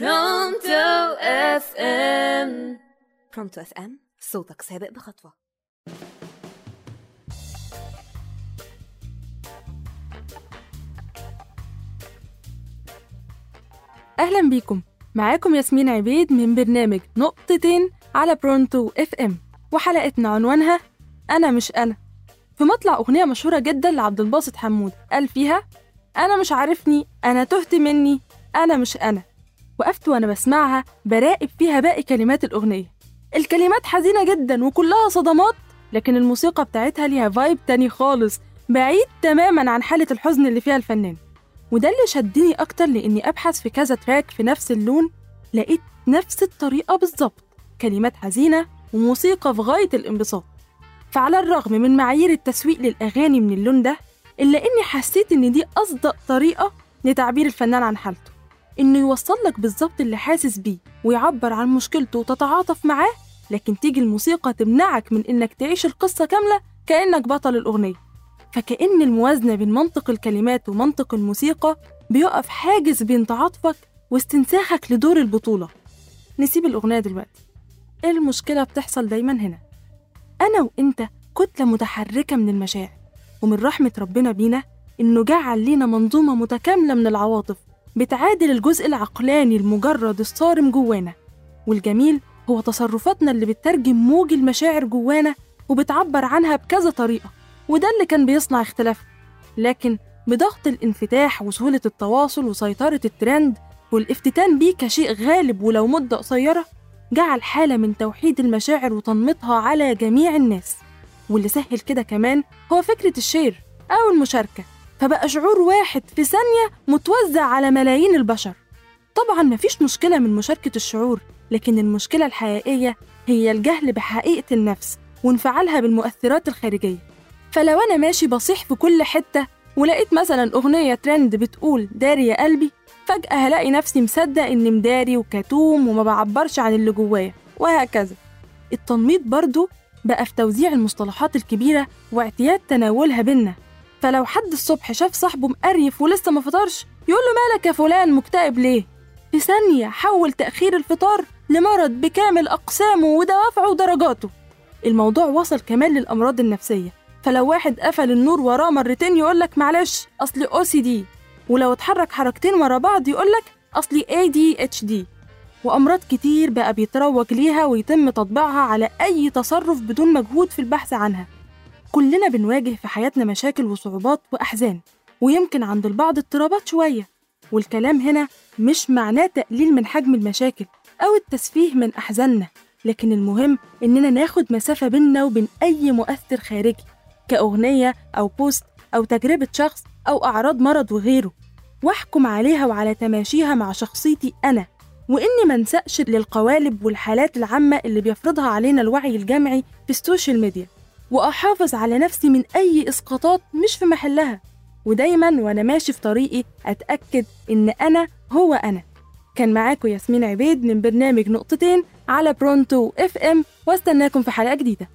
Pronto FM Pronto FM صوتك سابق بخطوة. أهلا بيكم. معاكم ياسمين عبيد من برنامج نقطتين على Pronto FM وحلقتنا عنوانها أنا مش أنا. في مطلع أغنية مشهورة جدا لعبد الباسط حمودة. قال فيها أنا مش عارفني أنا تهت مني أنا مش أنا. وقفت وأنا بسمعها براقب فيها باقي كلمات الأغنية. الكلمات حزينة جدا وكلها صدمات لكن الموسيقى بتاعتها ليها فايب تاني خالص بعيد تماما عن حالة الحزن اللي فيها الفنان. وده اللي شدني أكتر لإني أبحث في كذا تراك في نفس اللون لقيت نفس الطريقة بالظبط كلمات حزينة وموسيقى في غاية الانبساط. فعلى الرغم من معايير التسويق للأغاني من اللون ده إلا إني حسيت إن دي أصدق طريقة لتعبير الفنان عن حالته. إنه يوصل لك بالظبط اللي حاسس بيه ويعبر عن مشكلته وتتعاطف معاه. لكن تيجي الموسيقى تمنعك من إنك تعيش القصة كاملة كأنك بطل الأغنية. فكأن الموازنة بين منطق الكلمات ومنطق الموسيقى بيقف حاجز بين تعاطفك واستنساخك لدور البطولة. نسيب الأغنية دلوقتي. إيه المشكلة بتحصل دايما هنا؟ أنا وإنت كتلة متحركة من المشاعر ومن رحمة ربنا بينا إنه جعل لينا منظومة متكاملة من العواطف بتعادل الجزء العقلاني المجرد الصارم جوانا. والجميل هو تصرفاتنا اللي بتترجم موج المشاعر جوانا وبتعبر عنها بكذا طريقة وده اللي كان بيصنع اختلاف. لكن بضغط الانفتاح وسهولة التواصل وسيطرة الترند والافتتان بيه كشيء غالب ولو مدة قصيرة جعل حالة من توحيد المشاعر وتنميطها على جميع الناس. واللي سهل كده كمان هو فكرة الشير أو المشاركة. فبقى شعور واحد في ثانية متوزع على ملايين البشر. طبعا مفيش مشكلة من مشاركة الشعور لكن المشكلة الحقيقية هي الجهل بحقيقة النفس وانفعالها بالمؤثرات الخارجية. فلو أنا ماشي بصيح في كل حتة ولقيت مثلا أغنية ترند بتقول داري يا قلبي فجأة هلاقي نفسي مصدق إني مداري وكتوم وما بعبرش عن اللي جوايا وهكذا. التنميط برضو بقى في توزيع المصطلحات الكبيرة واعتياد تناولها بينا. فلو حد الصبح شاف صاحبه مقريف ولسه ما فطرش يقول له مالك يا فلان مكتئب ليه؟ في ثانية حول تأخير الفطار لمرض بكامل أقسامه ودوافعه ودرجاته. الموضوع وصل كمان للأمراض النفسية. فلو واحد قفل النور وراه مرتين يقولك معلش أصلي أو سي دي ولو اتحرك حركتين ورا بعض يقولك أصلي ADHD وأمراض كتير بقى بيتروج ليها ويتم تطبيعها على أي تصرف بدون مجهود في البحث عنها. كلنا بنواجه في حياتنا مشاكل وصعوبات وأحزان ويمكن عند البعض اضطرابات شوية والكلام هنا مش معناه تقليل من حجم المشاكل أو التسفيه من أحزاننا لكن المهم إننا ناخد مسافة بيننا وبين أي مؤثر خارجي كأغنية أو بوست أو تجربة شخص أو أعراض مرض وغيره واحكم عليها وعلى تماشيها مع شخصيتي أنا وإني ما للقوالب والحالات العامة اللي بيفرضها علينا الوعي الجمعي في ال social media. وأحافظ على نفسي من أي إسقاطات مش في محلها. ودايما وأنا ماشي في طريقي أتأكد إن أنا هو أنا. كان معاكم ياسمين عبيد من برنامج نقطتين على Pronto FM واستناكم في حلقة جديدة.